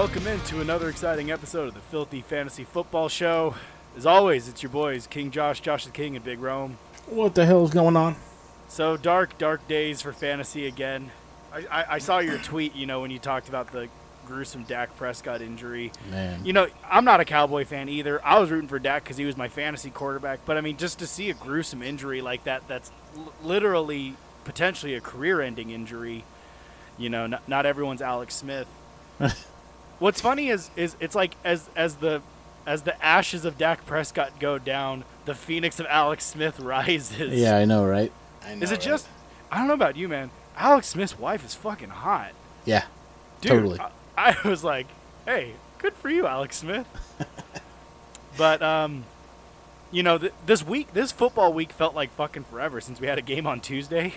Welcome into another exciting episode of the Filthy Fantasy Football Show. As always, it's your boys, King Josh, Josh the King, and Big Rome. What the hell is going on? So, dark, dark days for fantasy again. I, I, I saw your tweet, you know, when you talked about the gruesome Dak Prescott injury. Man. You know, I'm not a Cowboy fan either. I was rooting for Dak because he was my fantasy quarterback. But, I mean, just to see a gruesome injury like that, that's l- literally potentially a career ending injury. You know, not, not everyone's Alex Smith. What's funny is is it's like as as the as the ashes of Dak Prescott go down, the phoenix of Alex Smith rises. Yeah, I know, right? I know, Is it right? just? I don't know about you, man. Alex Smith's wife is fucking hot, Yeah. dude. Totally. I, I was like, hey, good for you, Alex Smith. but um, you know, th- this week, this football week felt like fucking forever since we had a game on Tuesday.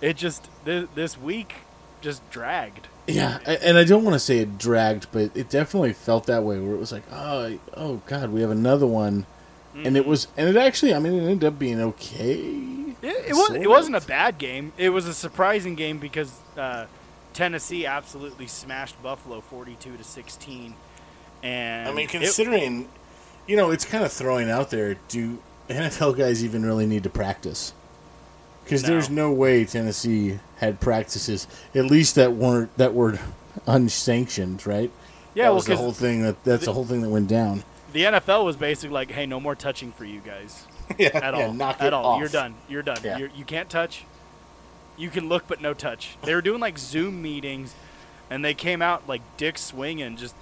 It just th- this week just dragged. Yeah, and I don't want to say it dragged, but it definitely felt that way. Where it was like, oh, oh God, we have another one, and it was, and it actually, I mean, it ended up being okay. It, it, was. It wasn't a bad game. It was a surprising game because uh, Tennessee absolutely smashed Buffalo 42 to 16. And I mean, it- considering, you know, it's kind of throwing out there. Do NFL guys even really need to practice? Because No. there's no way Tennessee had practices, at least that weren't that were unsanctioned, right? yeah, that well, was the whole thing. That that's the whole thing that went down. the NFL was basically like, "Hey, no more touching for you guys yeah, at all. knock at it all. off. You're done. You're done. Yeah. You're, you can't touch. You can look, but no touch." They were doing like Zoom meetings, and they came out like dick swinging, just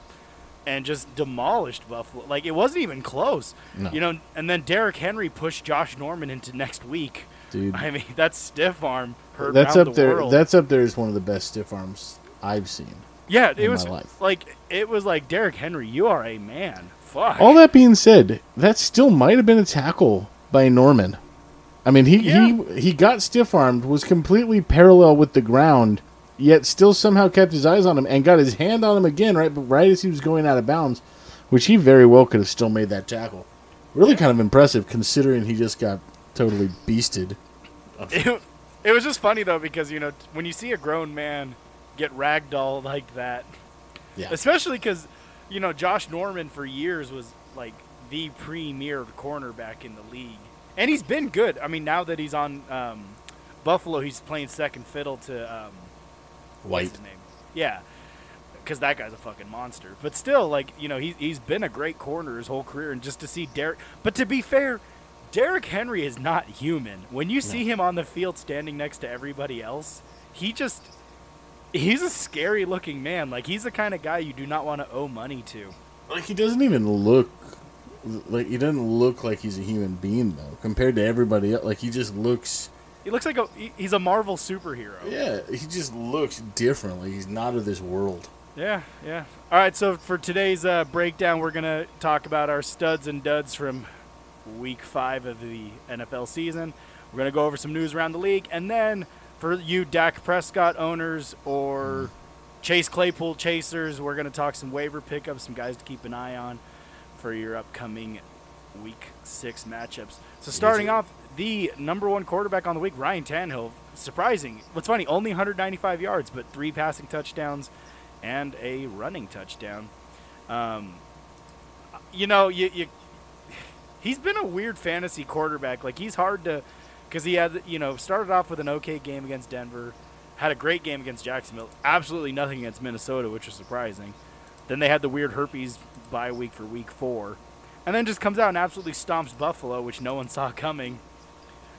and just demolished Buffalo. Like it wasn't even close. No. You know, and then Derrick Henry pushed Josh Norman into next week. Dude. I mean, that's stiff arm heard That's up the there. world. That's up there as one of the best stiff arms I've seen. yeah, it was like it was like Derrick Henry, you are a man. Fuck. All that being said, that still might have been a tackle by Norman. I mean, he Yeah. he he got stiff armed, was completely parallel with the ground, yet still somehow kept his eyes on him and got his hand on him again right right as he was going out of bounds, which he very well could have still made that tackle. Really kind of impressive considering he just got totally beasted. it, it was just funny though because you know when you see a grown man get ragdolled like that, Yeah. especially because you know Josh Norman for years was like the premier cornerback in the league, and he's been good. I mean, now that he's on um, Buffalo, he's playing second fiddle to um, White. his name? Yeah, because that guy's a fucking monster. But still, like you know, he he's been a great corner his whole career, and just to see Derrick. But to be fair, Derrick Henry is not human. When you see him on the field standing next to everybody else, he just he's a scary looking man. Like he's the kind of guy you do not want to owe money to. Like he doesn't even look like he doesn't look like he's a human being though compared to everybody else. Like he just looks He looks like a he's a Marvel superhero. Yeah, he just looks different. Like he's not of this world. Yeah, yeah. All right, so for today's uh, breakdown, we're gonna talk about our studs and duds from Week Five of the NFL season. We're gonna go over some news around the league, and then for you Dak Prescott owners or Chase Claypool chasers, we're gonna talk some waiver pickups, some guys to keep an eye on for your upcoming Week Six matchups. So starting off, the number one quarterback on the week, Ryan Tannehill. Surprising. What's funny, only 195 yards, but three passing touchdowns and a running touchdown. Um, you know, you, you he's been a weird fantasy quarterback. Like he's hard to because he had you know started off with an okay game against Denver, had a great game against Jacksonville, absolutely nothing against Minnesota, which was surprising. Then they had the weird herpes bye week for week four, and then just comes out and absolutely stomps Buffalo, which no one saw coming.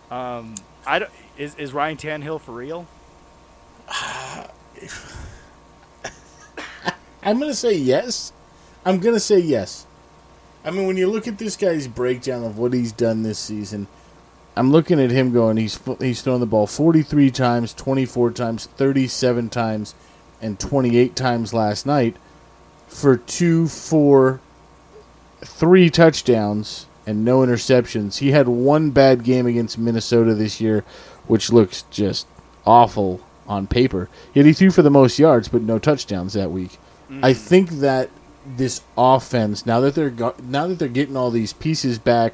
Um, I don't, is is Ryan Tannehill for real? I'm gonna say yes. I'm gonna say yes. I mean, when you look at this guy's breakdown of what he's done this season, I'm looking at him going. He's he's thrown the ball 43 times, 24 times, 37 times, and 28 times last night for two, four, three touchdowns and no interceptions. He had one bad game against Minnesota this year, which looks just awful on paper. Yet he threw for the most yards, but no touchdowns that week. Mm. I think that this offense, now that they're go- now that they're getting all these pieces back,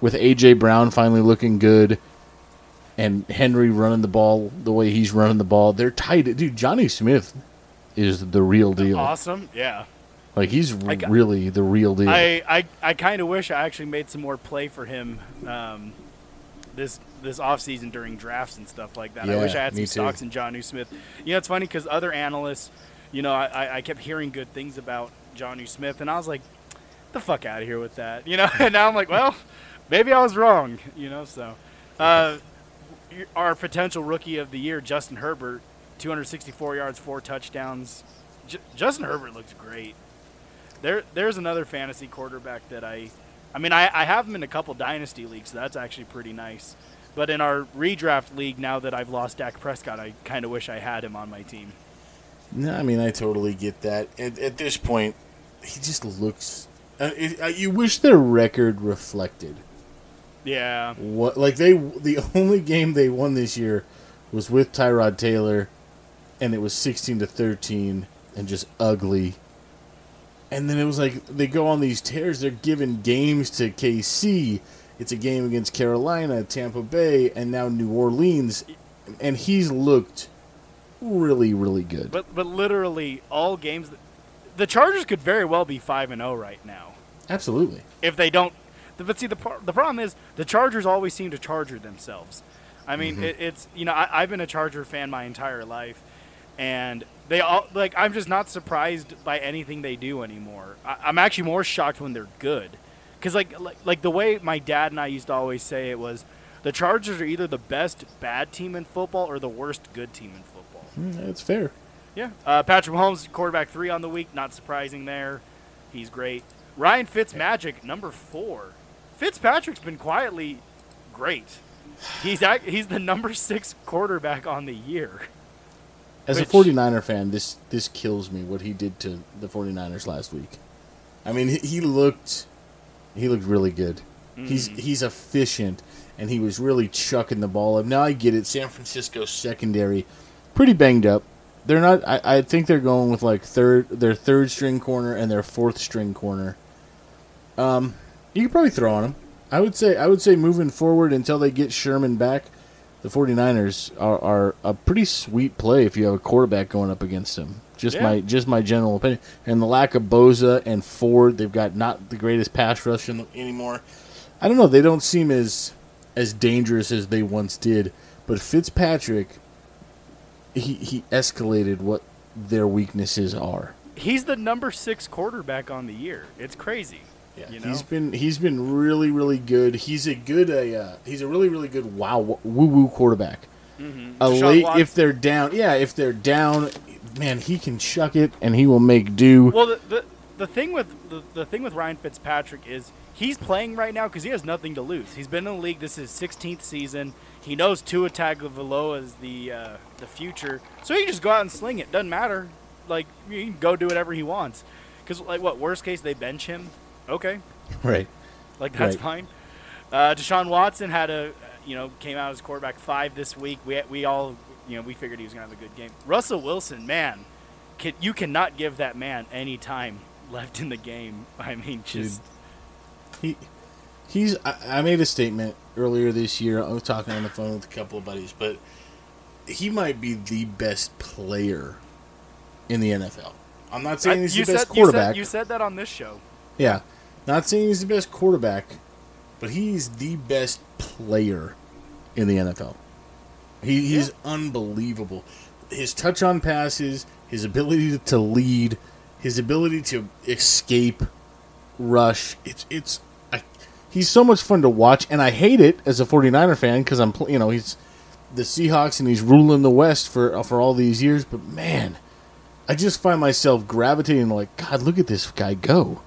with AJ Brown finally looking good, and Henry running the ball the way he's running the ball, they're tight. Dude, Jonnu Smith is the real deal. Awesome. Yeah. Like he's I got- really the real deal. I, I, I kind of wish I actually made some more play for him um, this this offseason during drafts and stuff like that. I wish I had some too. stocks in Jonnu Smith. You know, it's funny because other analysts, you know, I, I kept hearing good things about John Smith, and I was like, the fuck out of here with that, you know. And now I'm like, well, maybe I was wrong, you know. So, uh, our potential rookie of the year, Justin Herbert, 264 yards, four touchdowns. J- Justin Herbert looks great. There, there's another fantasy quarterback that I, I mean, I, I have him in a couple dynasty leagues, so that's actually pretty nice. But in our redraft league, now that I've lost Dak Prescott, I kind of wish I had him on my team. No, I mean I totally get that. At, at this point, he just looks. Uh, it, uh, you wish their record reflected Yeah, what. Like they, the only game they won this year was with Tyrod Taylor, and it was sixteen to thirteen, and just ugly. And then it was like they go on these tears. They're giving games to KC. It's a game against Carolina, Tampa Bay, and now New Orleans, and he's looked really, really good. but but literally all games, the Chargers could very well be five and zero right now Absolutely. if they don't. But see, the the problem is the Chargers always seem to Charger themselves. I mean, it, it's you know I, I've been a Charger fan my entire life, and they all like I'm just not surprised by anything they do anymore. I, I'm actually more shocked when they're good, because like, like like the way my dad and I used to always say it was, the Chargers are either the best bad team in football or the worst good team in football. Mm, That's fair. Yeah. Uh, Patrick Mahomes, quarterback three on the week. Not surprising there. He's great. Ryan Fitzmagic, number four. Fitzpatrick's been quietly great. He's ac- he's the number six quarterback on the year. As Which- a 49er fan, this this kills me what he did to the 49ers last week. I mean, he, he looked he looked really good. He's he's efficient and he was really chucking the ball up. Now I get it. San Francisco secondary pretty banged up. They're not I, I think they're going with like third their third string corner and their fourth string corner. Um you could probably throw on them. I would say I would say moving forward until they get Sherman back, the 49ers are, are a pretty sweet play if you have a quarterback going up against them. Just Yeah. my just my general opinion. And the lack of Bosa and Ford, they've got not the greatest pass rush in the, anymore. I don't know. They don't seem as as dangerous as they once did. But Fitzpatrick, he he escalated what their weaknesses are. He's the number six quarterback on the year. It's crazy. Yeah, You know? he's been he's been really really good. He's a good a uh, he's a really really good wow woo woo quarterback. Mm-hmm. A late if they're down, yeah, if they're down, man, he can chuck it and he will make do. Well, the, the the thing with the, the thing with Ryan Fitzpatrick is he's playing right now because he has nothing to lose. He's been in the league. This is his 16th season. He knows Tua Tagovailoa is the uh, the future, so he can just go out and sling it. Doesn't matter. Like he can go do whatever he wants. Because like what worst case they bench him. Okay, Right. like that's Right. fine. Uh, Deshaun Watson had a you know came out as quarterback five this week. We we all you know we figured he was gonna have a good game. Russell Wilson, man, can, you cannot give that man any time left in the game. I mean, just He he's I, I made a statement earlier this year. I was talking on the phone with a couple of buddies, but he might be the best player in the NFL. I'm not saying he's you the best said, you said- quarterback. You said, that on this show. Yeah. Not saying he's the best quarterback, but he's the best player in the NFL. He, he's unbelievable. His touch on passes, his ability to lead, his ability to escape, rush. It's it's I, he's so much fun to watch and I hate it as a 49er fan cuz I'm you know, he's the Seahawks and he's ruling the West for for all these years, but man, I just find myself gravitating like god, look at this guy go.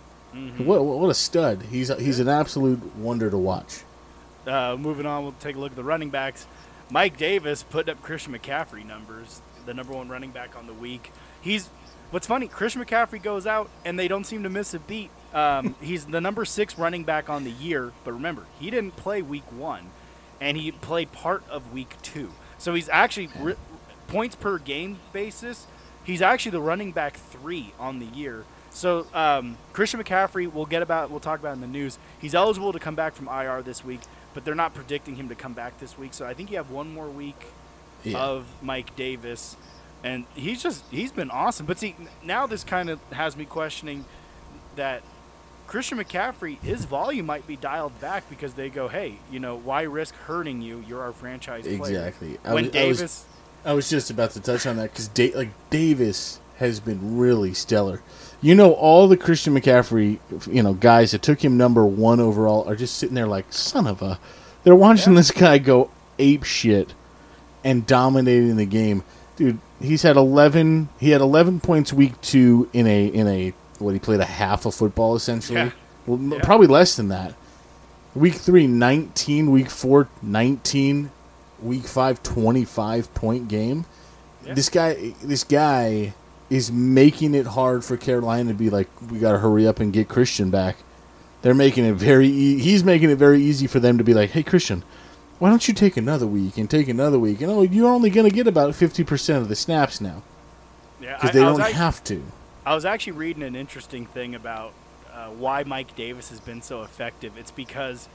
What, what what a stud! He's he's an absolute wonder to watch. Uh, moving on, we'll take a look at the running backs. Mike Davis put up Christian McCaffrey numbers, the number one running back on the week. He's what's funny. Christian McCaffrey goes out, and they don't seem to miss a beat. Um, he's the number six running back on the year, but remember, he didn't play week one, and he played part of week two. So he's actually ri- points per game basis. He's actually the running back three on the year. So um, Christian McCaffrey, we'll get about, we'll talk about in the news. He's eligible to come back from IR this week, but they're not predicting him to come back this week. So I think you have one more week Yeah. of Mike Davis, and he's just he's been awesome. But see, now this kind of has me questioning that Christian McCaffrey, his volume might be dialed back because they go, hey, you know, why risk hurting you? You're our franchise player. Exactly. I When was- I was- Davis, I was just about to touch on that because da- like Davis has been really stellar. You know, all the Christian McCaffrey, you know, guys that took him number one overall are just sitting there like son of a. They're watching Yeah. this guy go ape shit and dominating the game, dude. He's had eleven. He had eleven points week two in a in a what he played a half of football essentially. Yeah. Well, Yeah. probably less than that. Week three, 19. Week four, 19. Week five, 25 point game. Yeah. This guy, this guy is making it hard for Carolina to be like, we got to hurry up and get Christian back. They're making it very. E- he's making it very easy for them to be like, hey Christian, why don't you take another week and take another week? And oh, you're only going to get about 50 percent of the snaps now yeah, because they I don't have to. I was actually reading an interesting thing about uh, why Mike Davis has been so effective. It's because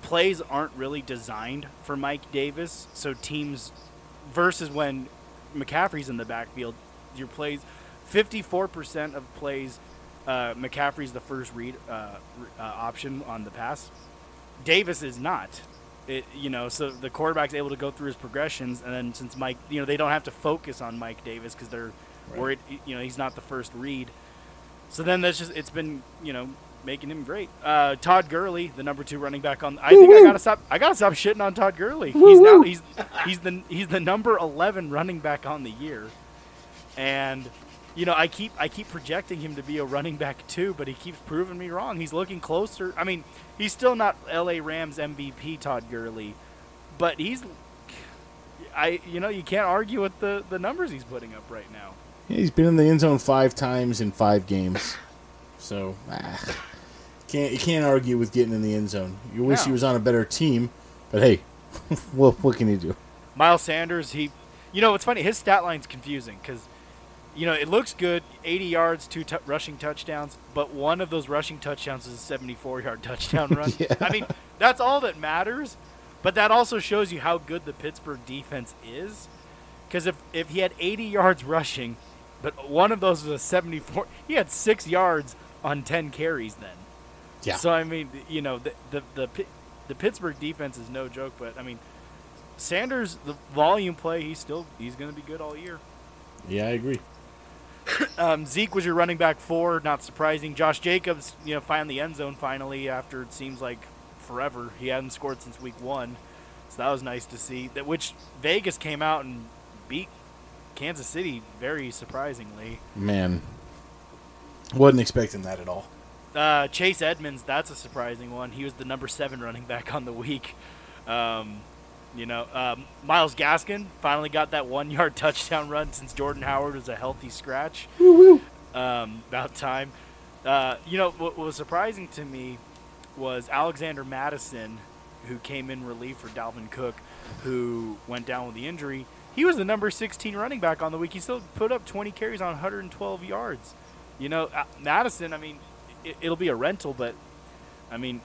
plays aren't really designed for Mike Davis. So teams versus when McCaffrey's in the backfield, your plays, fifty-four percent of plays, uh, McCaffrey's the first read uh, uh, option on the pass. Davis is not. It, you know, so the quarterback's able to go through his progressions, and then since Mike, you know, they don't have to focus on Mike Davis because they're worried, you know, he's not the first read. So then that's just it's been you know making him great. Uh, Todd Gurley, the number two running back on. I think I gotta stop. I gotta stop shitting on Todd Gurley. He's now he's he's the he's the number eleven running back on the year, and you know I keep I keep projecting him to be a running back too, but he keeps proving me wrong. He's looking closer. I mean, he's still not L.A. Rams MVP Todd Gurley, but he's. I you know you can't argue with the the numbers he's putting up right now. Yeah, he's been in the end zone five times in five games. So ah, can't you can't argue with getting in the end zone. You wish No. he was on a better team, but hey, what what can you do? Miles Sanders, he, you know, it's funny. His stat line's confusing because, you know, it looks good, 80 yards, two t- rushing touchdowns, but one of those rushing touchdowns is a 74-yard touchdown run. Yeah. I mean, that's all that matters. But that also shows you how good the Pittsburgh defense is. Because if if he had 80 yards rushing, but one of those was a 74, he had six yards on 10 carries then. Yeah. So I mean, you know, the the the, the Pittsburgh defense is no joke, but I mean, Sanders, the volume play, he's still he's going to be good all year. Yeah, I agree. Um, Zeke was your running back four, not surprising. Josh Jacobs, you know, found the end zone finally after it seems like forever. He hadn't scored since week one, so that was nice to see. That which Vegas came out and beat Kansas City very surprisingly. Man, wasn't expecting that at all. Uh, Chase Edmonds, that's a surprising one. He was the number seven running back on the week. Um, you know, um, Myles Gaskin finally got that one yard touchdown run since Jordan Howard was a healthy scratch. Woo Um, about time. Uh, you know, what, what was surprising to me was Alexander Mattison, who came in relief for Dalvin Cook, who went down with the injury. He was the number 16 running back on the week. He still put up 20 carries on 112 yards. You know, uh, Mattison, I mean, it, it'll be a rental, but I mean,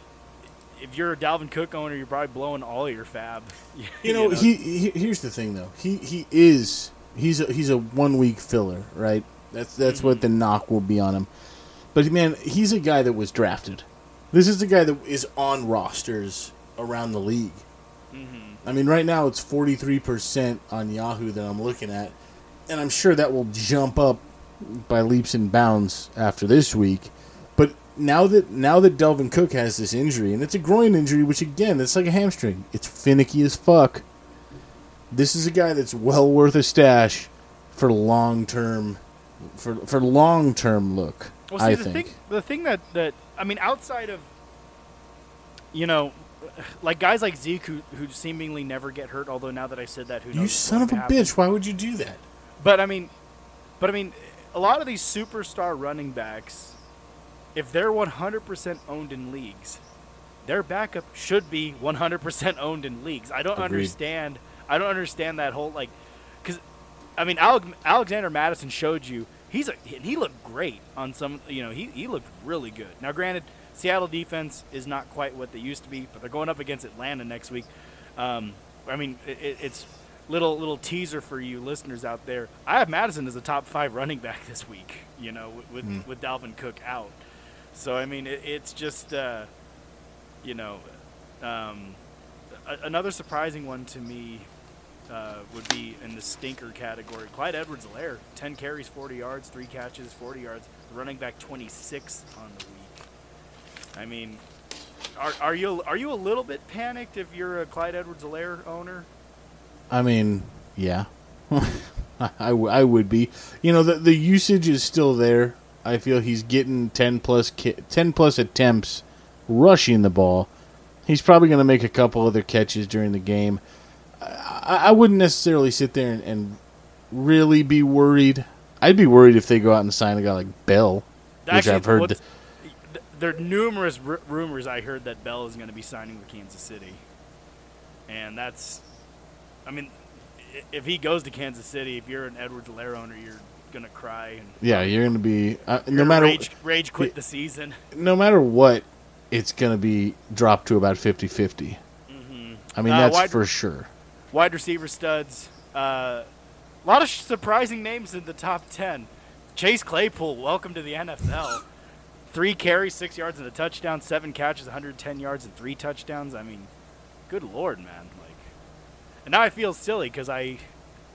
if you're a Dalvin Cook owner, you're probably blowing all your FAAB. You know, he, he here's the thing though. He he is he's a, he's a one week filler, right? That's that's what the knock will be on him. But man, he's a guy that was drafted. This is a guy that is on rosters around the league. I mean, right now it's forty three percent on Yahoo that I'm looking at, and I'm sure that will jump up by leaps and bounds after this week. But now that now that Dalvin Cook has this injury, and it's a groin injury, which again, it's like a hamstring. It's finicky as fuck. This is a guy that's well worth a stash for long term, for for long term look. Well, see, I the think. thing, the thing that that I mean, outside of you know, like guys like Zeke who who seemingly never get hurt. Although now that I said that, who knows? you son of a happen. bitch! Why would you do that? But I mean, but I mean, a lot of these superstar running backs, if they're 100% owned in leagues, their backup should be 100% owned in leagues. I don't Agreed. understand. I don't understand that whole like, because, I mean, Alec, Alexander Mattison showed you he's a he looked great on some. You know, he he looked really good. Now, granted, Seattle defense is not quite what they used to be, but they're going up against Atlanta next week. Um, I mean, it, it- it's little little teaser for you listeners out there. I have Mattison as a top five running back this week. You know, with with, with Dalvin Cook out. So I mean, it, it's just uh, you know, um, a- another surprising one to me uh, would be in the stinker category. Clyde Edwards-Helaire, 10 carries, 40 yards, three catches, 40 yards. Running back 26 on the week. I mean, are, are you are you a little bit panicked if you're a Clyde Edwards-Helaire owner? I mean, yeah, I, w- I would be. You know, the the usage is still there. I feel he's getting ten plus ki- ten plus attempts rushing the ball. He's probably going to make a couple other catches during the game. I, I wouldn't necessarily sit there and, and really be worried. I'd be worried if they go out and sign a guy like Bell, which I've heard. what's- there are numerous r- rumors I heard that Bell is going to be signing with Kansas City, and that's, I mean, if he goes to Kansas City, if you're an Edwards-Helaire owner, you're going to cry and yeah, you're going to be uh, you're no gonna matter rage, rage quit the season. no matter what, it's going to be dropped to about 50-50. I mean, Uh, that's wide- for sure. wide receiver studs. Uh, a lot of surprising names in the top 10. Chase Claypool, welcome to the NFL. Three carries, six yards, and a touchdown. Seven catches, 110 yards, and three touchdowns. I mean, good lord, man! Like, and now I feel silly because I,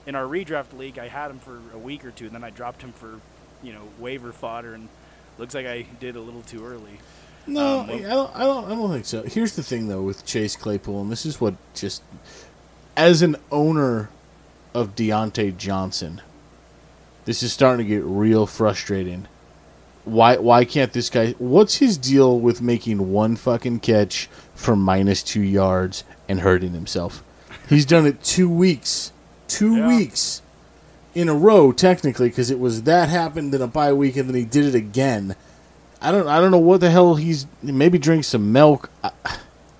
in our redraft league, I had him for a week or two, and then I dropped him for, you know, waiver fodder, and looks like I did a little too early. No, Um, I don't. I don't. I don't think so. Here's the thing, though, with Chase Claypool, and this is what just as an owner of Diontae Johnson, this is starting to get real frustrating. Why? Why can't this guy? What's his deal with making one fucking catch for minus two yards and hurting himself? He's done it two weeks, two Yeah. weeks in a row, technically, because it was that happened in a bye week, and then he did it again. I don't I don't know what the hell he's maybe drink some milk. I,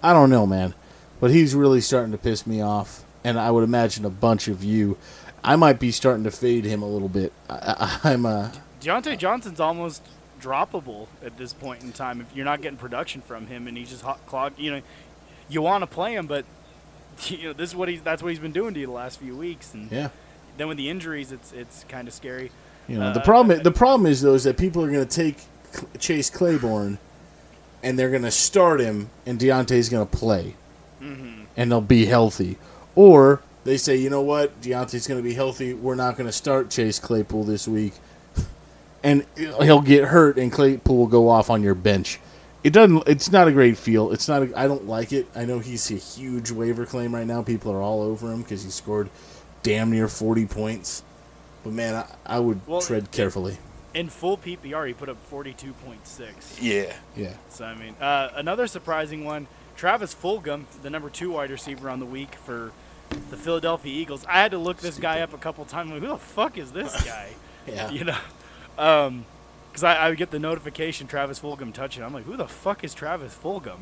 I don't know, man. But he's really starting to piss me off, and I would imagine a bunch of you. I might be starting to fade him a little bit. I, I, I'm uh, Diontae Johnson's almost droppable at this point in time if you're not getting production from him and he's just hot clogged. You know, you want to play him, but you know this is what he's that's what he's been doing to you the last few weeks, and yeah. then with the injuries, it's it's kind of scary. You know, the Uh, problem the problem is though is that people are going to take Chase Claypool, and they're going to start him, and Diontae's going to play, Mm-hmm. and they'll be healthy, or they say, you know what, Diontae's going to be healthy. We're not going to start Chase Claypool this week, and he'll get hurt, and Claypool will go off on your bench. It doesn't. It's not a great feel. It's not. A, I don't like it. I know he's a huge waiver claim right now. People are all over him because he scored damn near forty points. But man, I, I would Well, tread carefully. In full PPR, he put up 42.6. Yeah, yeah. So I mean, uh, another surprising one: Travis Fulgham, the number two wide receiver on the week for the Philadelphia Eagles. I had to look this guy up a couple times. Like, who the fuck is this guy? Yeah. You know, um, because I, I would get the notification Travis Fulgham touching. I'm like, who the fuck is Travis Fulgham?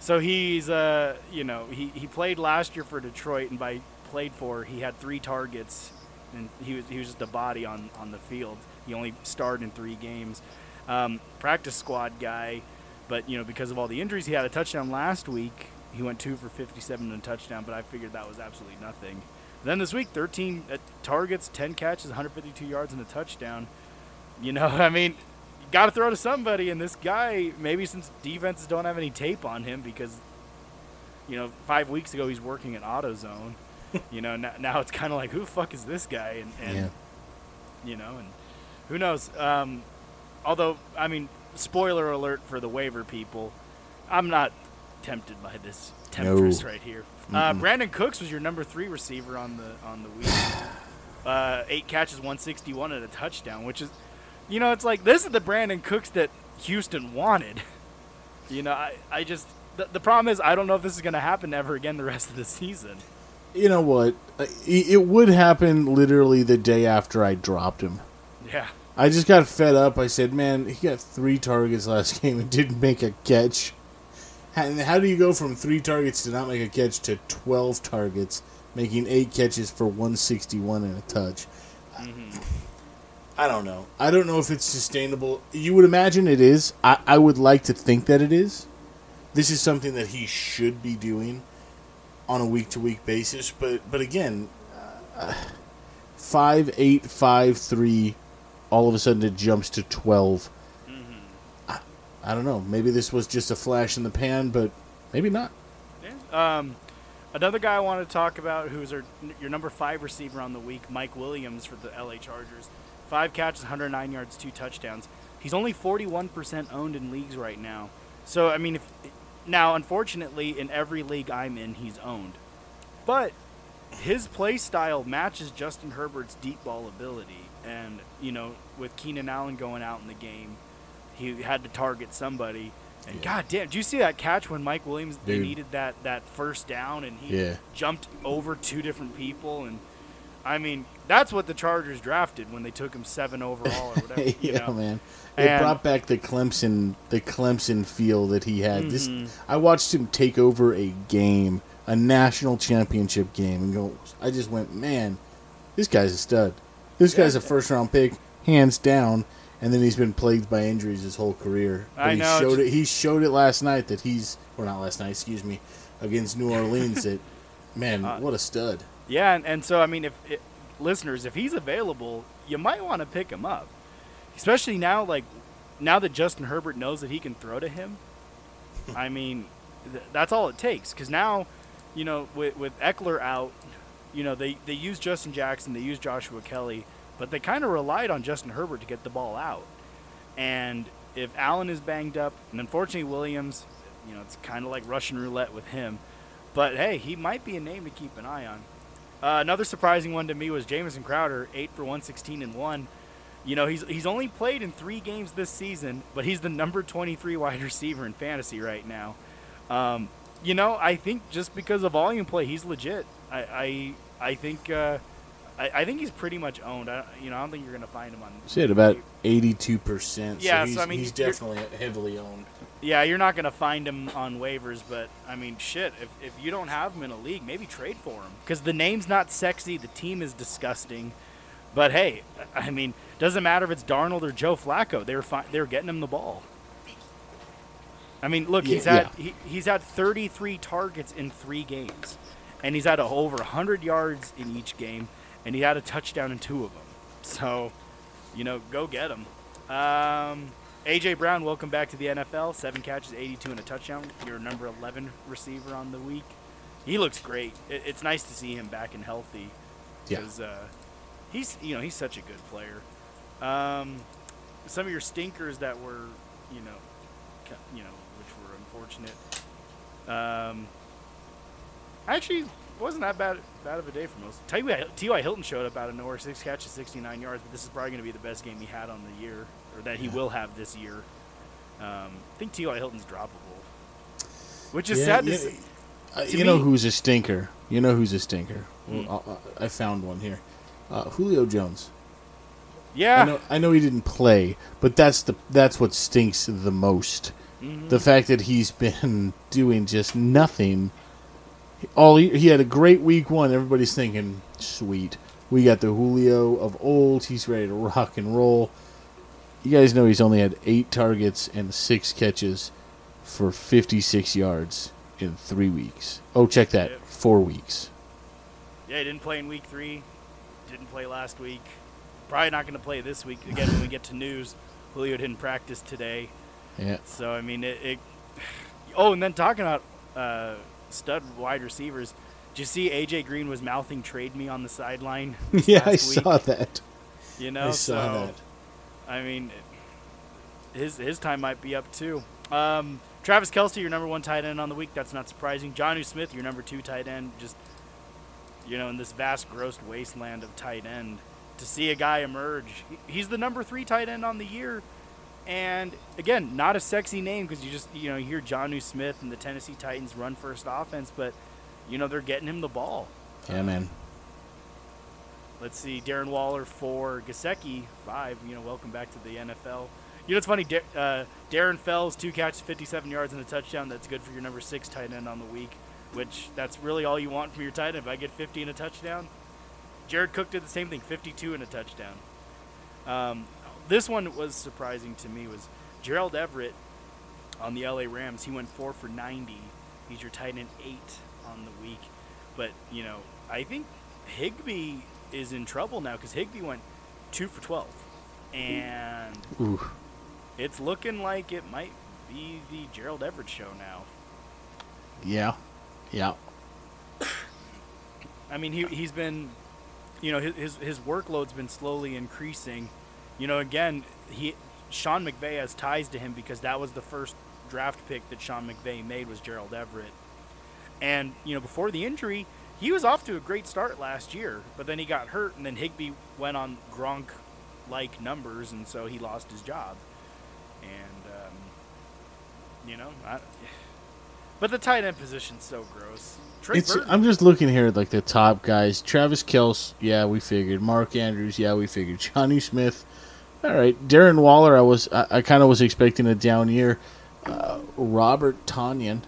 So he's, uh, you know, he, he played last year for Detroit, and by played for, he had three targets, and he was he was just a body on on the field. He only starred in three games. Um, practice squad guy, but you know because of all the injuries, he had a touchdown last week. He went two for 57 and a touchdown, but I figured that was absolutely nothing. Then this week, 13 uh, targets, 10 catches, 152 yards, and a touchdown. You know, I mean, you got to throw to somebody. And this guy, maybe since defenses don't have any tape on him because, you know, five weeks ago he's working at AutoZone. you know, now, now it's kind of like, who the fuck is this guy? And, and Yeah. you know, and who knows? Um, although, I mean, spoiler alert for the waiver people, I'm not tempted by this temptress right here. Uh, Brandin Cooks was your number three receiver on the on the week. Uh, eight catches, 161 and a touchdown, which is, you know, it's like this is the Brandin Cooks that Houston wanted. You know, I, I just the, the problem is I don't know if this is going to happen ever again the rest of the season. You know what? It it would happen literally the day after I dropped him. Yeah. I just got fed up. I said, "Man, he got three targets last game and didn't make a catch." And how do you go from three targets to not make a catch to twelve targets, making eight catches for one sixty one and a touch? Mm-hmm. I don't know. I don't know if it's sustainable. You would imagine it is. I, I would like to think that it is. This is something that he should be doing on a week to week basis. But but again, uh, five eight five three, all of a sudden it jumps to 12 I, I don't know. Maybe this was just a flash in the pan, but maybe not. Yeah. Um, another guy I want to talk about who's our, your number five receiver on the week, Mike Williams for the LA Chargers. Five catches, 109 yards, two touchdowns. He's only 41% owned in leagues right now. So, I mean, if now, unfortunately, in every league I'm in, he's owned. But his play style matches Justin Herbert's deep ball ability. And, you know, with Keenan Allen going out in the game, he had to target somebody. And Yeah. god damn, did you see that catch when Mike Williams they needed that, that first down and he Yeah. jumped over two different people and I mean, that's what the Chargers drafted when they took him seven overall or whatever. you yeah, know? man. It And- brought back the Clemson the Clemson feel that he had. Mhm. This I watched him take over a game, a national championship game, and go. I just went, man, this guy's a stud. This guy's a first round pick, hands down. And then he's been plagued by injuries his whole career. But I he know, showed it's- it. He showed it last night that he's, or not last night, excuse me, against New Orleans. that man, Uh, what a stud. Yeah, and, and so I mean, if it, listeners, if he's available, you might want to pick him up, especially now. Like now that Justin Herbert knows that he can throw to him, I mean, th- that's all it takes. Because now, you know, with with Ekeler out, you know they they use Justin Jackson, they use Joshua Kelly, but they kind of relied on Justin Herbert to get the ball out. And if Allen is banged up, and unfortunately Williams, you know, it's kind of like Russian roulette with him. But hey, he might be a name to keep an eye on. Uh, another surprising one to me was Jamison Crowder, eight for 116 and one. You know, he's he's only played in three games this season, but he's the number 23 wide receiver in fantasy right now. Um, you know, I think just because of volume play, he's legit. I I, I think uh, I, I think he's pretty much owned. I, you know, I don't think you're gonna find him on. Shit, about eighty-two percent. Yeah, so, he's, I mean, he's definitely heavily owned. Yeah, you're not gonna find him on waivers, but I mean, shit. If, if you don't have him in a league, maybe trade for him because the name's not sexy, the team is disgusting. But hey, I mean, doesn't matter if it's Darnold or Joe Flacco. they're fi- they were getting him the ball. I mean, look, Yeah, he's had yeah. he, he's had 33 targets in three games, and he's had a, over 100 yards in each game, and he had a touchdown in two of them. So, you know, go get him. Um, AJ Brown, welcome back to the NFL. Seven catches, 82 and a touchdown. Your number 11 receiver on the week. He looks great. It, it's nice to see him back and healthy. Yeah. Because uh, he's you know he's such a good player. Um, some of your stinkers that were you know you know which were unfortunate. Um, actually wasn't that bad bad of a day for most. T.Y. T.Y. Hilton showed up out of nowhere, six catches, 69 yards, but this is probably going to be the best game he had on the year, or that he will have this year. Um, I think T.Y. Hilton's droppable, which is Yeah, sad to yeah, see. Uh, you know who's a stinker? You know who's a stinker? Well, I, I found one here. Uh, Julio Jones. Yeah, I know. I know he didn't play, but that's the that's what stinks the most. Mhm. The fact that he's been doing just nothing. All he, he had a great week one. Everybody's thinking, sweet, we got the Julio of old. He's ready to rock and roll. You guys know he's only had eight targets and six catches for 56 yards in three weeks. Oh, check that, four weeks. Yeah, he didn't play in week three. Didn't play last week. Probably not going to play this week. Again, when we get to news, Julio didn't practice today. Yeah, So I mean, it. it oh, and then talking about uh, stud wide receivers, did you see AJ Green was mouthing "trade me" on the sideline? yeah, I week? saw that. You know, I saw so that. I mean, his his time might be up too. Um, Travis Kelce, your number one tight end on the week. That's not surprising. Jonnu Smith, your number two tight end. Just you know, in this vast, gross wasteland of tight end, to see a guy emerge. He's the number three tight end on the year. And again, not a sexy name because you just you know you hear Jonnu Smith and the Tennessee Titans run first offense, but you know they're getting him the ball. Yeah, man. Let's see, Darren Waller for Gesicki, five. You know, welcome back to the NFL. You know, it's funny. Da- uh, Darren Fells, two catches, 57 yards, and a touchdown. That's good for your number six tight end on the week, which that's really all you want from your tight end. If I get 50 and a touchdown, Jared Cook did the same thing, 52 and a touchdown. Um, this one was surprising to me. Was Gerald Everett on the LA Rams? He went four for 90. He's your tight end eight on the week, but you know, I think Higbee is in trouble now because Higbee went two for 12, and Ooh. it's looking like it might be the Gerald Everett show now. Yeah. Yeah. I mean, he he's been, you know, his his, his workload's been slowly increasing. You know, again, he Sean McVay has ties to him because that was the first draft pick that Sean McVay made was Gerald Everett. And you know, before the injury, he was off to a great start last year, but then he got hurt, and then Higbee went on Gronk like numbers, and so he lost his job. And um, you know, I, but the tight end position's so gross. It's, I'm just looking here at like the top guys. Travis Kelce, yeah, we figured. Mark Andrews, yeah, we figured. Jonnu Smith, all right. Darren Waller, I was, I, I kind of was expecting a down year. Uh, Robert Tonyan,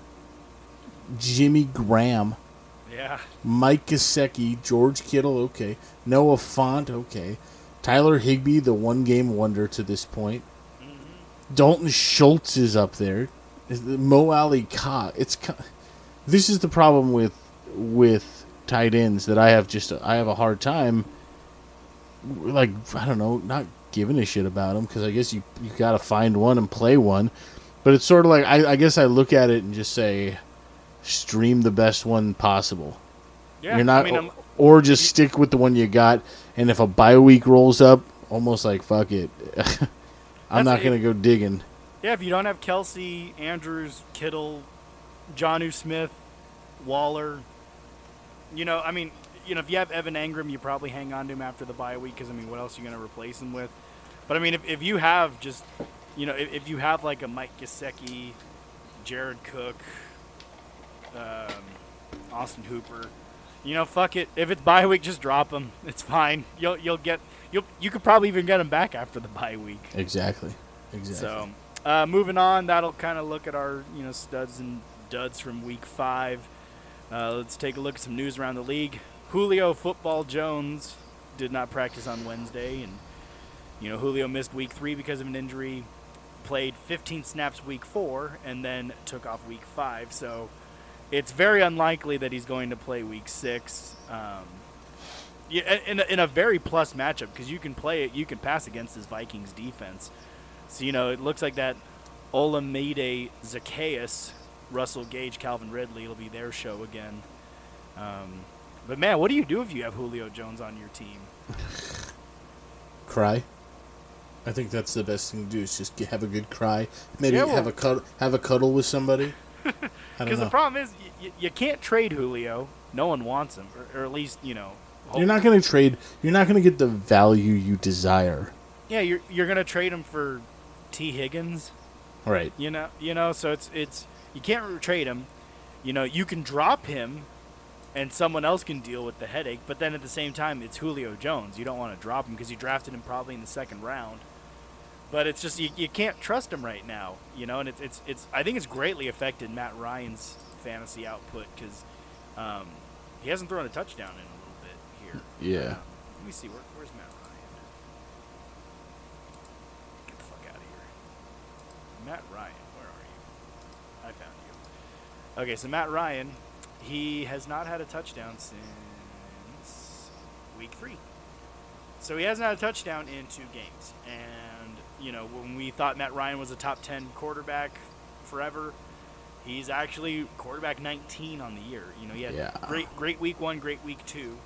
Jimmy Graham, yeah, Mike Gesicki, George Kittle, okay. Noah Fant, okay. Tyler Higbee, the one game wonder to this point. Mm-hmm. Dalton Schultz is up there. Mo Alie-Cox. It's this is the problem with with tight ends that I have just I have a hard time like I don't know not giving a shit about them because I guess you you got to find one and play one, but it's sort of like I, I guess I look at it and just say stream the best one possible. yeah. You're not, I mean, I'm, or just stick with the one you got. And if a bye week rolls up, almost like fuck it, I'm not gonna go digging. yeah. If you don't have Kelce, Andrews, Kittle, Jonnu Smith, Waller, you know, I mean, you know, if you have Evan Engram, you probably hang on to him after the bye week because I mean, what else are you going to replace him with? But I mean, if, if you have just, you know, if, if you have like a Mike Gesicki, Jared Cook, um, Austin Hooper, you know, fuck it. If it's bye week, just drop him. It's fine. You'll you'll get you'll you could probably even get him back after the bye week. Exactly, exactly. So, uh, moving on, that'll kind of look at our you know studs and duds from week five. Uh, let's take a look at some news around the league. Julio Football Jones did not practice on Wednesday, and you know Julio missed week three because of an injury. Played 15 snaps week four, and then took off week five. So it's very unlikely that he's going to play week six. Um, yeah, in a, in a very plus matchup because you can play it, you can pass against this Vikings defense. So you know it looks like that Olamide Zaccheaus, Russell Gage, Calvin Ridley will be their show again. Um, but man, what do you do if you have Julio Jones on your team? cry. I think that's the best thing to do. Is just have a good cry. Maybe Yeah, well- have a cuddle, have a cuddle with somebody. Because the problem is you, you can't trade Julio. No one wants him, or, or at least you know. hope- You're not going to trade. You're not going to get the value you desire. Yeah, you're you're gonna trade him for Tee Higgins. Right. You know, you know, so it's it's you can't trade him. You know, you can drop him, and someone else can deal with the headache. But then at the same time, it's Julio Jones. You don't want to drop him because you drafted him probably in the second round. But it's just you, you can't trust him right now. You know, and it's it's it's I think it's greatly affected Matt Ryan's fantasy output because um, he hasn't thrown a touchdown in a little bit here. Yeah. Um, let me see where, where's Matt Ryan. Get the fuck out of here. Matt Ryan, where are you? I found you. Okay, so Matt Ryan, he has not had a touchdown since week three. So he hasn't had a touchdown in two games. And, you know, when we thought Matt Ryan was a top 10 quarterback forever, he's actually quarterback 19 on the year. You know, he had Yeah. great, great week one, great week two.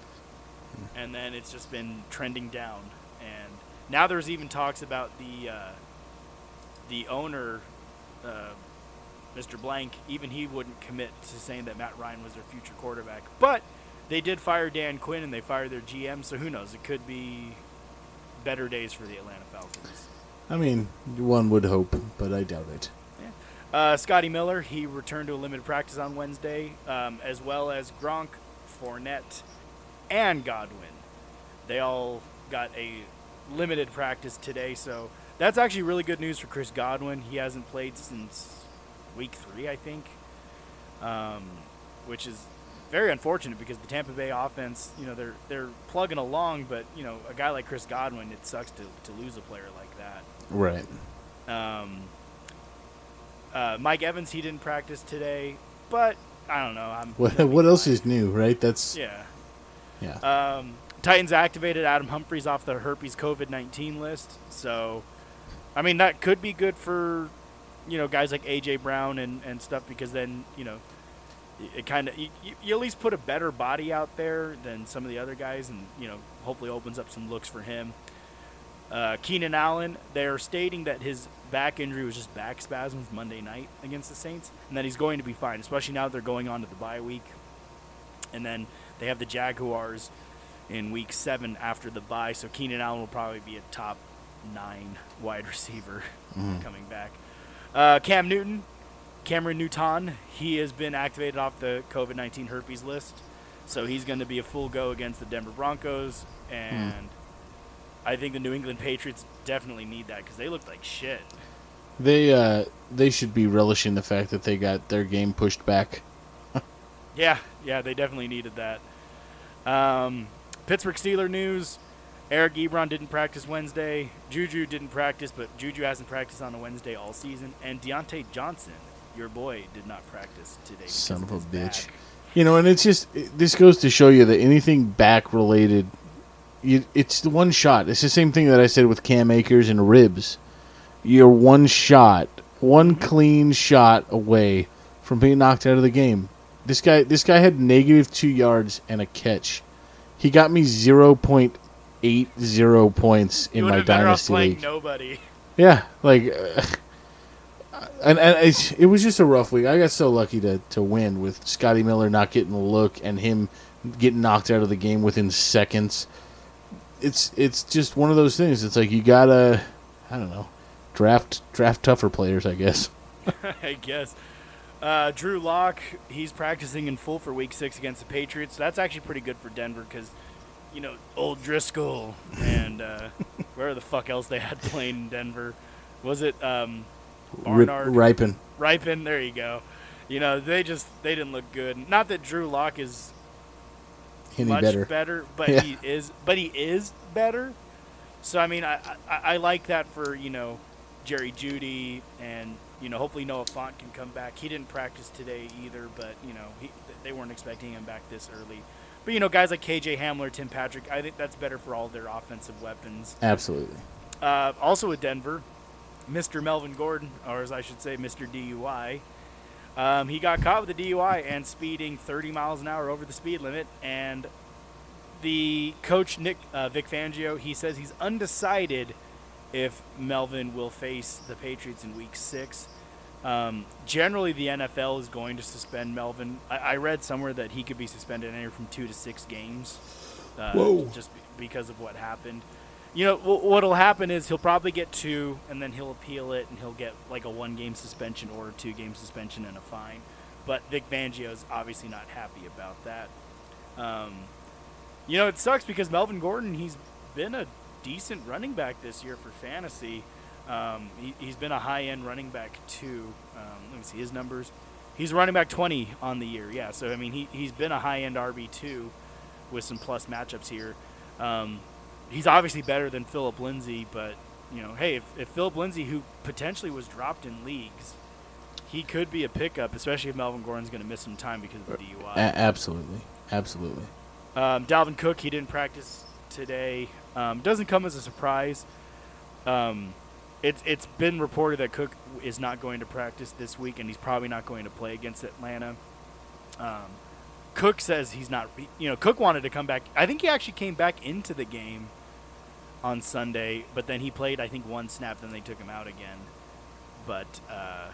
And then it's just been trending down. And now there's even talks about the uh, the owner, uh, Mr. Blank, even he wouldn't commit to saying that Matt Ryan was their future quarterback. But they did fire Dan Quinn and they fired their GM, so who knows? It could be better days for the Atlanta Falcons. I mean, one would hope, but I doubt it. Uh, Scotty Miller, he returned to a limited practice on Wednesday, um, as well as Gronk, Fournette, and Godwin. they all got a limited practice today, so that's actually really good news for Chris Godwin. He hasn't played since week three, I think, um, which is very unfortunate because the Tampa Bay offense, you know, they're they're plugging along, but you know, a guy like Chris Godwin, it sucks to, to lose a player like that. Right. Um, uh, Mike Evans, he didn't practice today, but I don't know. I'm What what else is new? Right. That's Yeah. yeah. Um, Titans activated Adam Humphries off the herpes COVID nineteen list, so I mean that could be good for you know guys like AJ Brown and, and stuff because then you know it- kind of you you at least put a better body out there than some of the other guys, and you know hopefully opens up some looks for him. Uh, Keenan Allen, they're stating that his back injury was just back spasms Monday night against the Saints, and that he's going to be fine, especially now that they're going on to the bye week. And then they have the Jaguars in week seven after the bye, so Keenan Allen will probably be a top nine wide receiver coming back. Uh, Cam Newton, Cameron Newton, he has been activated off the COVID 19 herpes list, so he's going to be a full go against the Denver Broncos, and I think the New England Patriots definitely need that because they looked like shit. They uh they should be relishing the fact that they got their game pushed back. Yeah, yeah, they definitely needed that. Um, Pittsburgh Steeler news: Eric Ebron didn't practice Wednesday. Juju didn't practice, but Juju hasn't practiced on a Wednesday all season. And Diontae Johnson, your boy, did not practice today. Son of a bitch. back. You know, and it's just it, this goes to show you that anything back related, you, it's the one shot. It's the same thing that I said with Cam Akers and ribs. You're one shot, one clean shot away from being knocked out of the game. This guy, this guy had negative two yards and a catch. He got me zero point eight zero points in my have been better off dynasty league. nobody. Yeah, like, uh, and, and it's, it was just a rough week. I got so lucky to, to win with Scotty Miller not getting the look and him getting knocked out of the game within seconds. It's it's just one of those things. It's like you gotta, I don't know, draft draft tougher players. I guess. I guess. Uh, Drew Lock, he's practicing in full for Week Six against the Patriots. That's actually pretty good for Denver because, you know, old Driskel and uh, where the fuck else they had playing in Denver. Was it um, Barnard? Rypien. Rypien, there you go. You know, they just they didn't look good. Not that Drew Lock is Any much better? but Yeah. he is but he is better. So I mean, I, I I like that for you know Jerry Jeudy and you know hopefully Noah Fant can come back. He didn't practice today either, but you know he they weren't expecting him back this early. But you know guys like KJ Hamler, Tim Patrick, I think that's better for all their offensive weapons. Absolutely. Uh, also with Denver, Mr. Melvin Gordon, or as I should say, Mr. DUI. Um, he got caught with a DUI and speeding 30 miles an hour over the speed limit. And the coach, Nick uh, Vic Fangio, he says he's undecided if Melvin will face the Patriots in Week Six. Um, generally, the NFL is going to suspend Melvin. I, I read somewhere that he could be suspended anywhere from two to six games, uh, just be- because of what happened. You know, wh- what'll happen is he'll probably get two, and then he'll appeal it, and he'll get like a one-game suspension or a two-game suspension and a fine. But Vic Fangio is obviously not happy about that. Um, you know, it sucks because Melvin Gordon, he's been a decent running back this year for fantasy. Um, he, he's been a high end running back too. Um, let me see his numbers. He's running back 20 on the year. Yeah, so I mean, he, he's been a high end RB2 with some plus matchups here. Um, he's obviously better than Philip Lindsay, but, you know, hey, if, if Philip Lindsay, who potentially was dropped in leagues, he could be a pickup, especially if Melvin Gordon's going to miss some time because of the DUI. A- absolutely. Absolutely. Um, Dalvin Cook, he didn't practice today. Um, doesn't come as a surprise. Um, it's it's been reported that Cook is not going to practice this week, and he's probably not going to play against Atlanta. Um, Cook says he's not. You know, Cook wanted to come back. I think he actually came back into the game on Sunday, but then he played I think one snap, then they took him out again. But uh,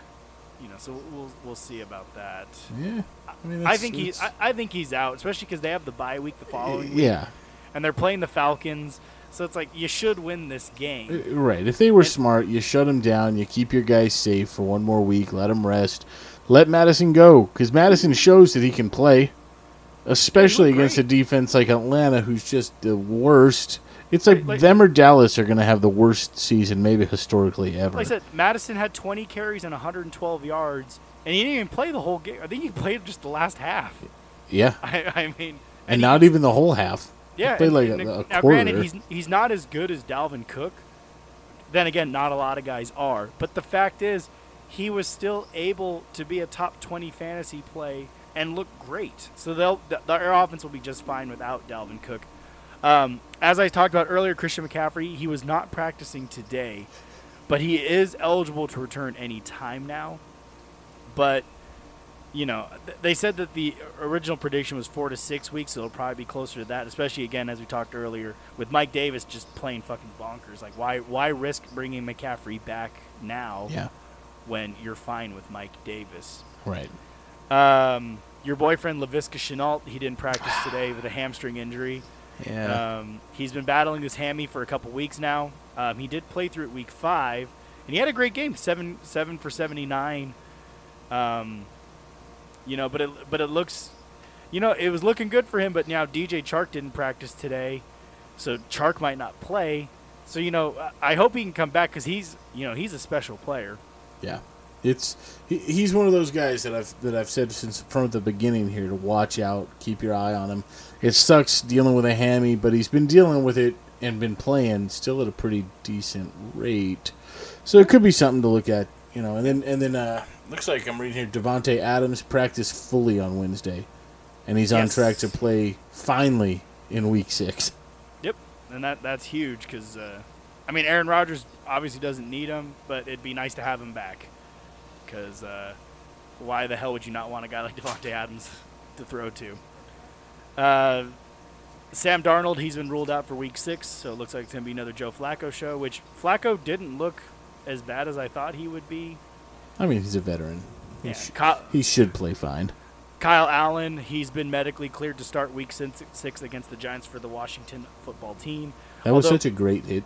you know, so we'll we'll see about that. Yeah. I mean, I think he's. I, I think he's out, especially because they have the bye week the following week, yeah. and they're playing the Falcons. So it's like you should win this game. Uh, Right. If they were And- smart, you shut them down. You keep your guys safe for one more week. Let them rest. Let Mattison go because Mattison shows that he can play. especially against a defense like Atlanta, who's just the worst. It's like, Like- them or Dallas are going to have the worst season, maybe historically ever. Like I said, Mattison had 20 carries and 112 yards, and he didn't even play the whole game. I think he played just the last half. yeah, I, I mean, and he- not even the whole half. Yeah, played like and a- a now quarter. granted, he's he's not as good as Dalvin Cook. Then again, not a lot of guys are. But the fact is, he was still able to be a top 20 fantasy play and look great. So they'll th- their offense will be just fine without Dalvin Cook. Um, as I talked about earlier, Christian McCaffrey, he was not practicing today, but he is eligible to return any time now. But you know, th- they said that the original prediction was four to six weeks, so it'll probably be closer to that. Especially again, as we talked earlier, with Mike Davis just playing fucking bonkers. Like, why why risk bringing McCaffrey back now Yeah, when you're fine with Mike Davis? right. Um, your boyfriend Laviska Shenault, he didn't practice today with a hamstring injury. Yeah, Um, he's been battling this hammy for a couple weeks now. Um, he did play through it week five, and he had a great game seven seven for seventy nine. Um, you know, but it but it looks, you know, it was looking good for him. But now DJ Chark didn't practice today, so Chark might not play. So you know, I I hope he can come back because he's you know he's a special player. yeah. It's he, he's one of those guys that I've that I've said since from the beginning here to watch out, keep your eye on him. It sucks dealing with a hammy, but he's been dealing with it and been playing still at a pretty decent rate. So it could be something to look at, you know. And then and then uh, looks like I'm reading here. Davante Adams practiced fully on Wednesday, and he's on track to play finally in Week Six. Yep, and that that's huge because uh, I mean Aaron Rodgers obviously doesn't need him, but it'd be nice to have him back. Because uh, why the hell would you not want a guy like Davante Adams to throw to? Uh, Sam Darnold, he's been ruled out for Week Six, so it looks like it's gonna be another Joe Flacco show. Which Flacco didn't look as bad as I thought he would be. I mean, he's a veteran. He, Yeah, sh- Kyle, he should play fine. Kyle Allen, he's been medically cleared to start Week six against the Giants for the Washington football team. That was such a great hit.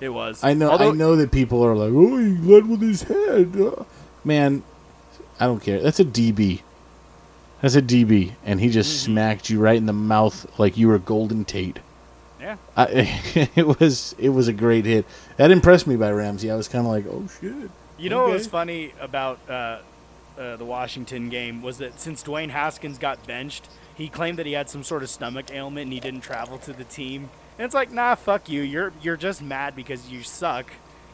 It was. I know. Although- I know that people are like, "Oh, he led with his head." Uh, Man, I don't care. That's a DB. That's a DB, and he just Mhm. smacked you right in the mouth like you were Golden Tate. Yeah. I, it was it was a great hit. That impressed me by Ramsey. I was kind of like, "Oh shit." You know what was funny about uh, uh, the Washington game was that since Dwayne Haskins got benched, he claimed that he had some sort of stomach ailment and he didn't travel to the team. And it's like, nah, fuck you. You're you're just mad because you suck.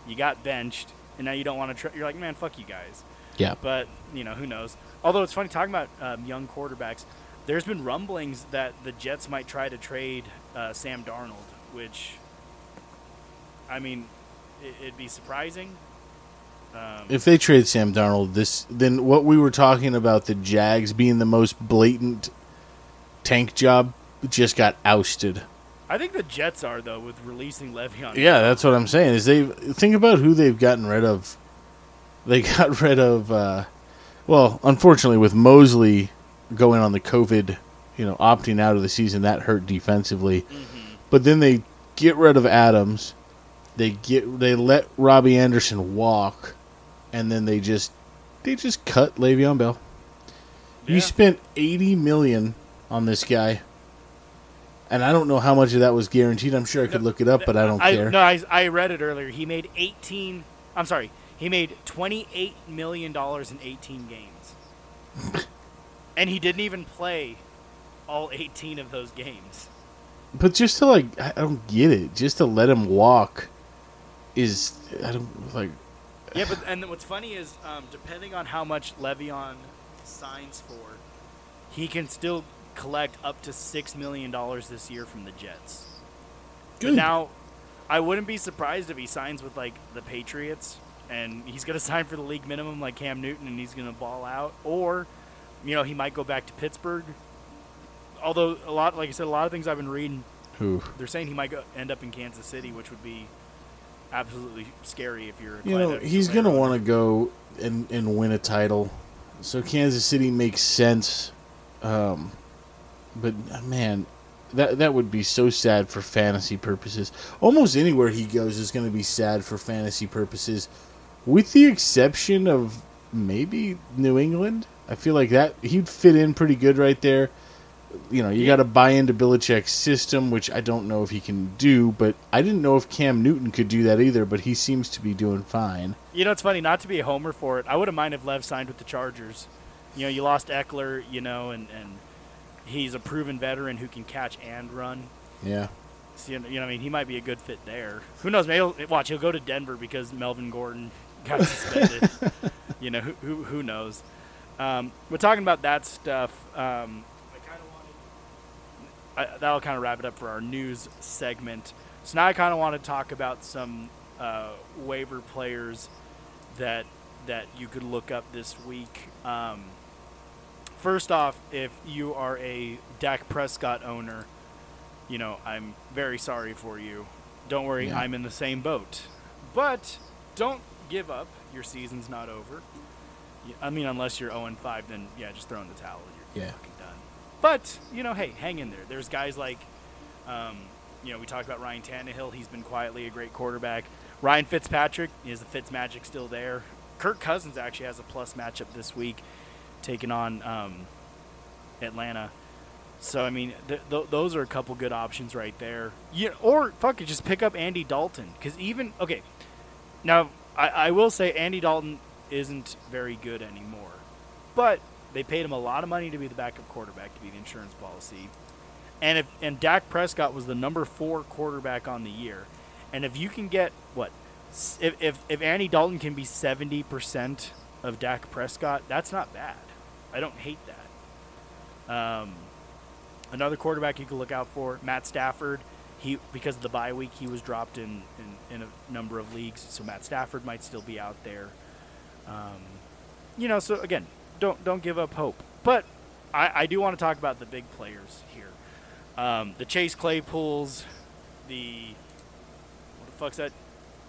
You got benched, and now you don't want to. Tra- you're like, man, fuck you guys. Yeah. But you know, who knows? Although it's funny talking about um, young quarterbacks. There's been rumblings that the Jets might try to trade uh, Sam Darnold, which, I mean, it, it'd be surprising. Um, If they trade Sam Darnold, this then what we were talking about the Jags being the most blatant tank job just got ousted. I think the Jets are though with releasing Le'Veon. Yeah, that's what I'm saying. Is they think about who they've gotten rid of. They got rid of, uh, well, unfortunately, with Mosley going on the COVID, you know, opting out of the season, that hurt defensively. Mhm. But then they get rid of Adams. They get they let Robbie Anderson walk, and then they just they just cut Le'Veon Bell. Yeah. You spent eighty million on this guy, and I don't know how much of that was guaranteed. I'm sure I could look it up, but I don't care. No, I, I read it earlier. He made 18. I'm sorry. He made 28 million dollars in 18 games, and he didn't even play all 18 of those games. But just to like, I don't get it. Just to let him walk is I don't like. Yeah, but and what's funny is, um, depending on how much Le'Veon signs for, he can still collect up to six million dollars this year from the Jets. But Good. now, I wouldn't be surprised if he signs with like the Patriots, and he's gonna sign for the league minimum like Cam Newton, and he's gonna ball out, or, you know, he might go back to Pittsburgh. Although a lot, like I said, a lot of things I've been reading, Ooh. they're saying he might go, end up in Kansas City, which would be absolutely scary if you're. You know, he's gonna want to go and and win a title, so Kansas City makes sense. Um, but uh, man, that that would be so sad for fantasy purposes. Almost anywhere he goes is going to be sad for fantasy purposes, with the exception of maybe New England. I feel like that he'd fit in pretty good right there. you know, you got to buy into Belichick's system, which I don't know if he can do. But I didn't know if Cam Newton could do that either. But he seems to be doing fine. You know, it's funny not to be a homer for it. I wouldn't mind if Lev signed with the Chargers. You know, you lost Ekeler, you know, and and he's a proven veteran who can catch and run. Yeah. So, you know, I mean, he might be a good fit there. Who knows? Maybe watch. He'll go to Denver because Melvin Gordon got suspended. you know, who who, who knows? Um, we're talking about that stuff. Um, I kind of wanted. That'll kind of wrap it up for our news segment. So now I kind of want to talk about some uh, waiver players that that you could look up this week. Um, first off, if you are a Dak Prescott owner, you know I'm very sorry for you. Don't worry, Yeah. I'm in the same boat. But don't give up. Your season's not over. I mean, unless you're 0 5, then yeah, just throw in the towel. You're Yeah. fucking done. But you know, hey, hang in there. There's guys like, um, you know, we talked about Ryan Tannehill. He's been quietly a great quarterback. Ryan Fitzpatrick is the Fitz magic still there. Kirk Cousins actually has a plus matchup this week, taking on um, Atlanta. So I mean, th- th- those are a couple good options right there. Yeah, or fuck it, just pick up Andy Dalton because even okay, now I, I will say Andy Dalton isn't very good anymore, but they paid him a lot of money to be the backup quarterback to be the insurance policy, and if and Dak Prescott was the number four quarterback on the year, and if you can get what if if, if Andy Dalton can be seventy percent of Dak Prescott, that's not bad. I don't hate that. Um, another quarterback you can look out for, Matt Stafford. He because of the bye week, he was dropped in, in, in a number of leagues, so Matt Stafford might still be out there. Um, you know, so again, don't don't give up hope. But I, I do want to talk about the big players here. Um, the Chase Claypools, the what the fuck's that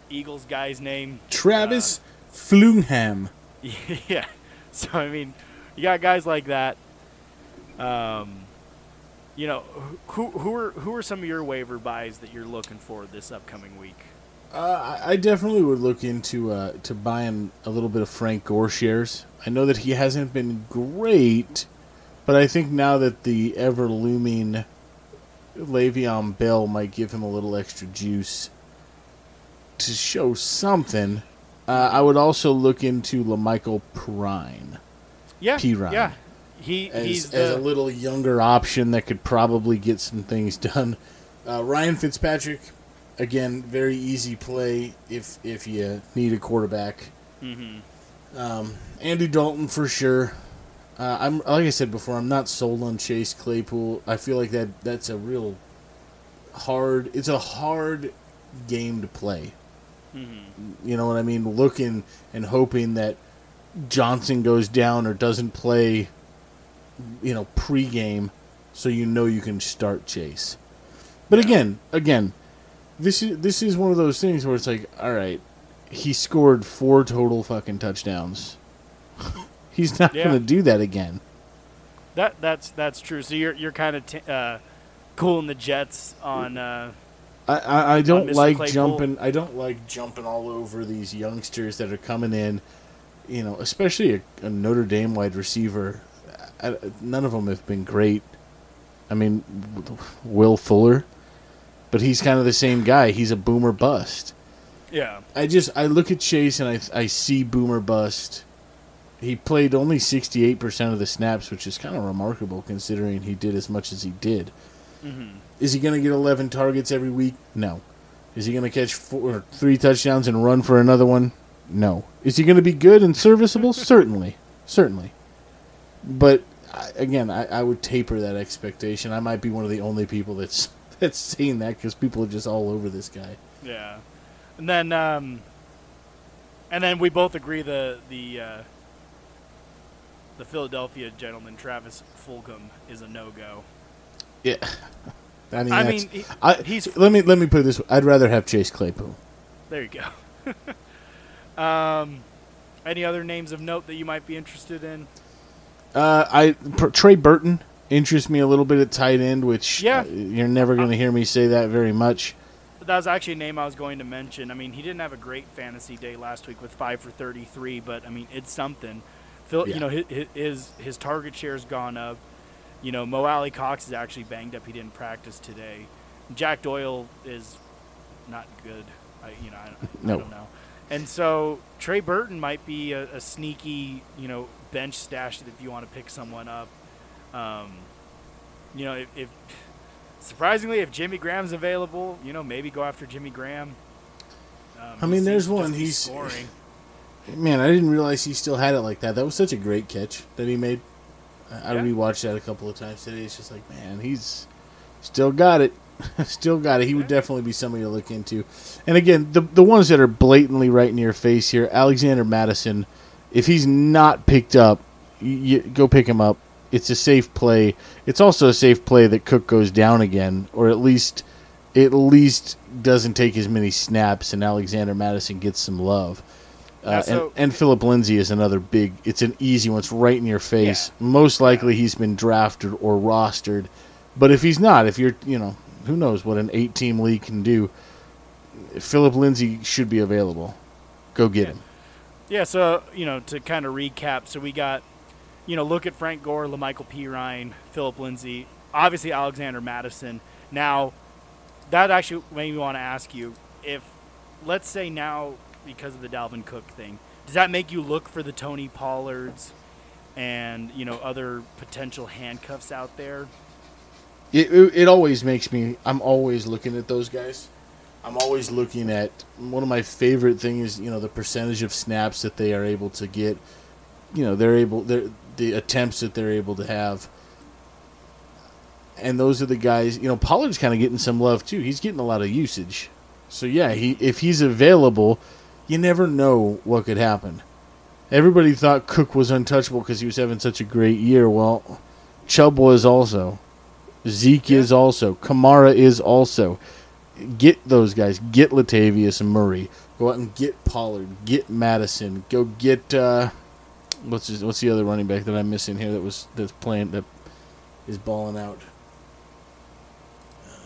Eagles guy's name? Travis Fulgham. yeah. So I mean, you got guys like that. Um, you know, who who are who are some of your waiver buys that you're looking for this upcoming week? Uh, I definitely would look into uh, to buying a little bit of Frank Gore shares. I know that he hasn't been great, but I think now that the ever looming Le'Veon Bell might give him a little extra juice to show something. Uh, I would also look into La'Mical Perine Yeah, P-Ryan. yeah. He as, he's as the a little younger option that could probably get some things done. Uh, Ryan Fitzpatrick, again, very easy play if if you need a quarterback. Mhm. Um, Andy Dalton for sure. Uh, I'm like I said before, I'm not sold on Chase Claypool. I feel like that that's a real hard. It's a hard game to play. Mhm. You know what I mean? Looking and hoping that Johnson goes down or doesn't play, you know, pregame, so you know you can start Chase. But Yeah. again, again, this is this is one of those things where it's like, all right, he scored four total fucking touchdowns. He's not Yeah. going to do that again. that that's that's true. So you're you're kind of t- uh, cooling the Jets on. Uh, I, I, I don't like Claypool. jumping. I don't like jumping all over these youngsters that are coming in. You know, especially a, a Notre Dame wide receiver. I, none of them have been great. I mean, Will Fuller, but he's kind of the same guy. He's a boomer bust. yeah. I just I look at Chase and I I see boomer bust. He played only sixty eight percent of the snaps, which is kind of remarkable considering he did as much as he did. hmm Is he going to get 11 targets every week? No. Is he going to catch four, or three touchdowns and run for another one? No. Is he going to be good and serviceable? Certainly. Certainly. But I- again, I, I would taper that expectation. I might be one of the only people that's that's saying that because people are just all over this guy. Yeah, and then um, and then we both agree the the uh, the Philadelphia gentleman Travis Fulgham is a no go. Yeah. I mean, I mean, he- I, he's- let me let me put it this way. I'd rather have Chase Claypool. There you go. um, any other names of note that you might be interested in? Uh, I per, Trey Burton interests me a little bit at tight end, which Yeah. uh, you're never going to hear me say that very much. That was actually a name I was going to mention. I mean, he didn't have a great fantasy day last week with five for thirty-three, but I mean, it's something. Phil, Yeah. you know, his his his target share's gone up. You know, Mo Alie-Cox is actually banged up. He didn't practice today. Jack Doyle is not good. I, you know, I, I No. don't know. And so Trey Burton might be a, a sneaky, you know, bench stash it if you want to pick someone up. Um, you know, if, if surprisingly, if Jimmy Graham's available, you know, maybe go after Jimmy Graham. Um, I mean, there's one, he's- scoring. Man, I didn't realize he still had it like that. That was such a great catch that he made. I I Yeah. rewatched that a couple of times today. It's just like, man, he's still got it. still got it. He would definitely be somebody to look into. And again, the the ones that are blatantly right in your face here, Alexander Mattison. If he's not picked up, you, go pick him up. It's a safe play. It's also a safe play that Cook goes down again, or at least at least doesn't take as many snaps, and Alexander Mattison gets some love. Uh, so- and, and Philip Lindsay is another big. It's an easy one. It's right in your face. Most likely he's been drafted or rostered, but if he's not, if you're, you know, who knows what an eight-team league can do. Philip Lindsay should be available. Go get Yeah. him. Yeah, so you know, to kind of recap, so we got, you know, look at Frank Gore, La'Mical P. Ryan, Philip Lindsay, obviously Alexander Mattison. Now, that actually made me want to ask you if, let's say now because of the Dalvin Cook thing, does that make you look for the Tony Pollards and you know other potential handcuffs out there? It, it, it always makes me. I'm always looking at those guys. I'm always looking at one of my favorite things. You know, the percentage of snaps that they are able to get. You know, they're able. They're the attempts that they're able to have. And those are the guys. You know, Pollard's kind of getting some love too. He's getting a lot of usage. So yeah, he if he's available, you never know what could happen. Everybody thought Cook was untouchable because he was having such a great year. Well, Chubb was also. Zeke Yeah. is also. Kamara is also. Get those guys. Get Latavius and Murray. Go out and get Pollard. Get Mattison. Go get uh, what's his, what's the other running back that I'm missing here that was that's playing that is balling out.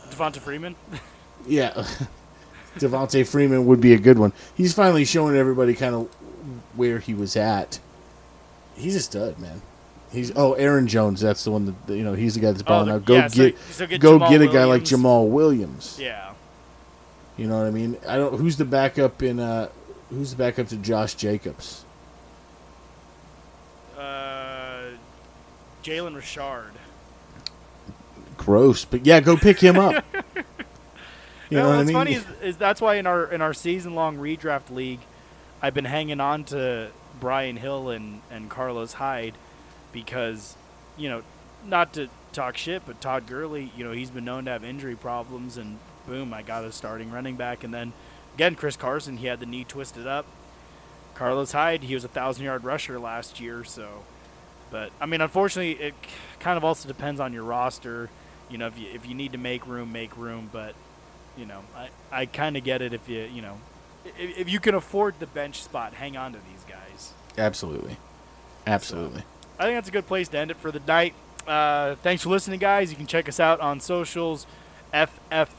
Devonta Freeman. Yeah, Devonta Freeman would be a good one. He's finally showing everybody kind of where he was at. He's a stud, man. He's oh Aaron Jones. That's the one that you know. He's the guy that's balling the- out. Go yeah, get so get go Jamaal get a guy like Jamaal Williams. Yeah. You know what I mean? I don't. Who's the backup in? uh Who's the backup to Josh Jacobs? Uh, Jalen Richard. Gross, but yeah, go pick him up. You know what I what's mean? funny is, is that's why in our in our season long redraft league, I've been hanging on to Brian Hill and and Carlos Hyde because, you know, not to talk shit, but Todd Gurley, you know, he's been known to have injury problems, and boom, I got a starting running back, and then again Chris Carson, he had the knee twisted up. Carlos Hyde, he was a thousand yard rusher last year, so. But I mean, unfortunately, it kind of also depends on your roster. You know, if you if you need to make room, make room. But you know, I, I kind of get it if you, you know, if, if you can afford the bench spot, hang on to these guys. Absolutely, absolutely. I think that's a good place to end it for the night. Uh, thanks for listening, guys. You can check us out on socials, FF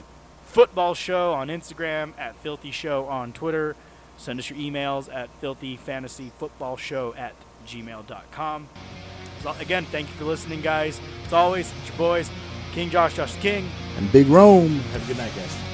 Football Show on Instagram, at Filthy Show on Twitter. Send us your emails at filthyfantasyfootballshow at gmail.com. So, again, thank you for listening, guys. As always, it's your boys, King Josh, Josh King. And Big Rome. Have a good night, guys.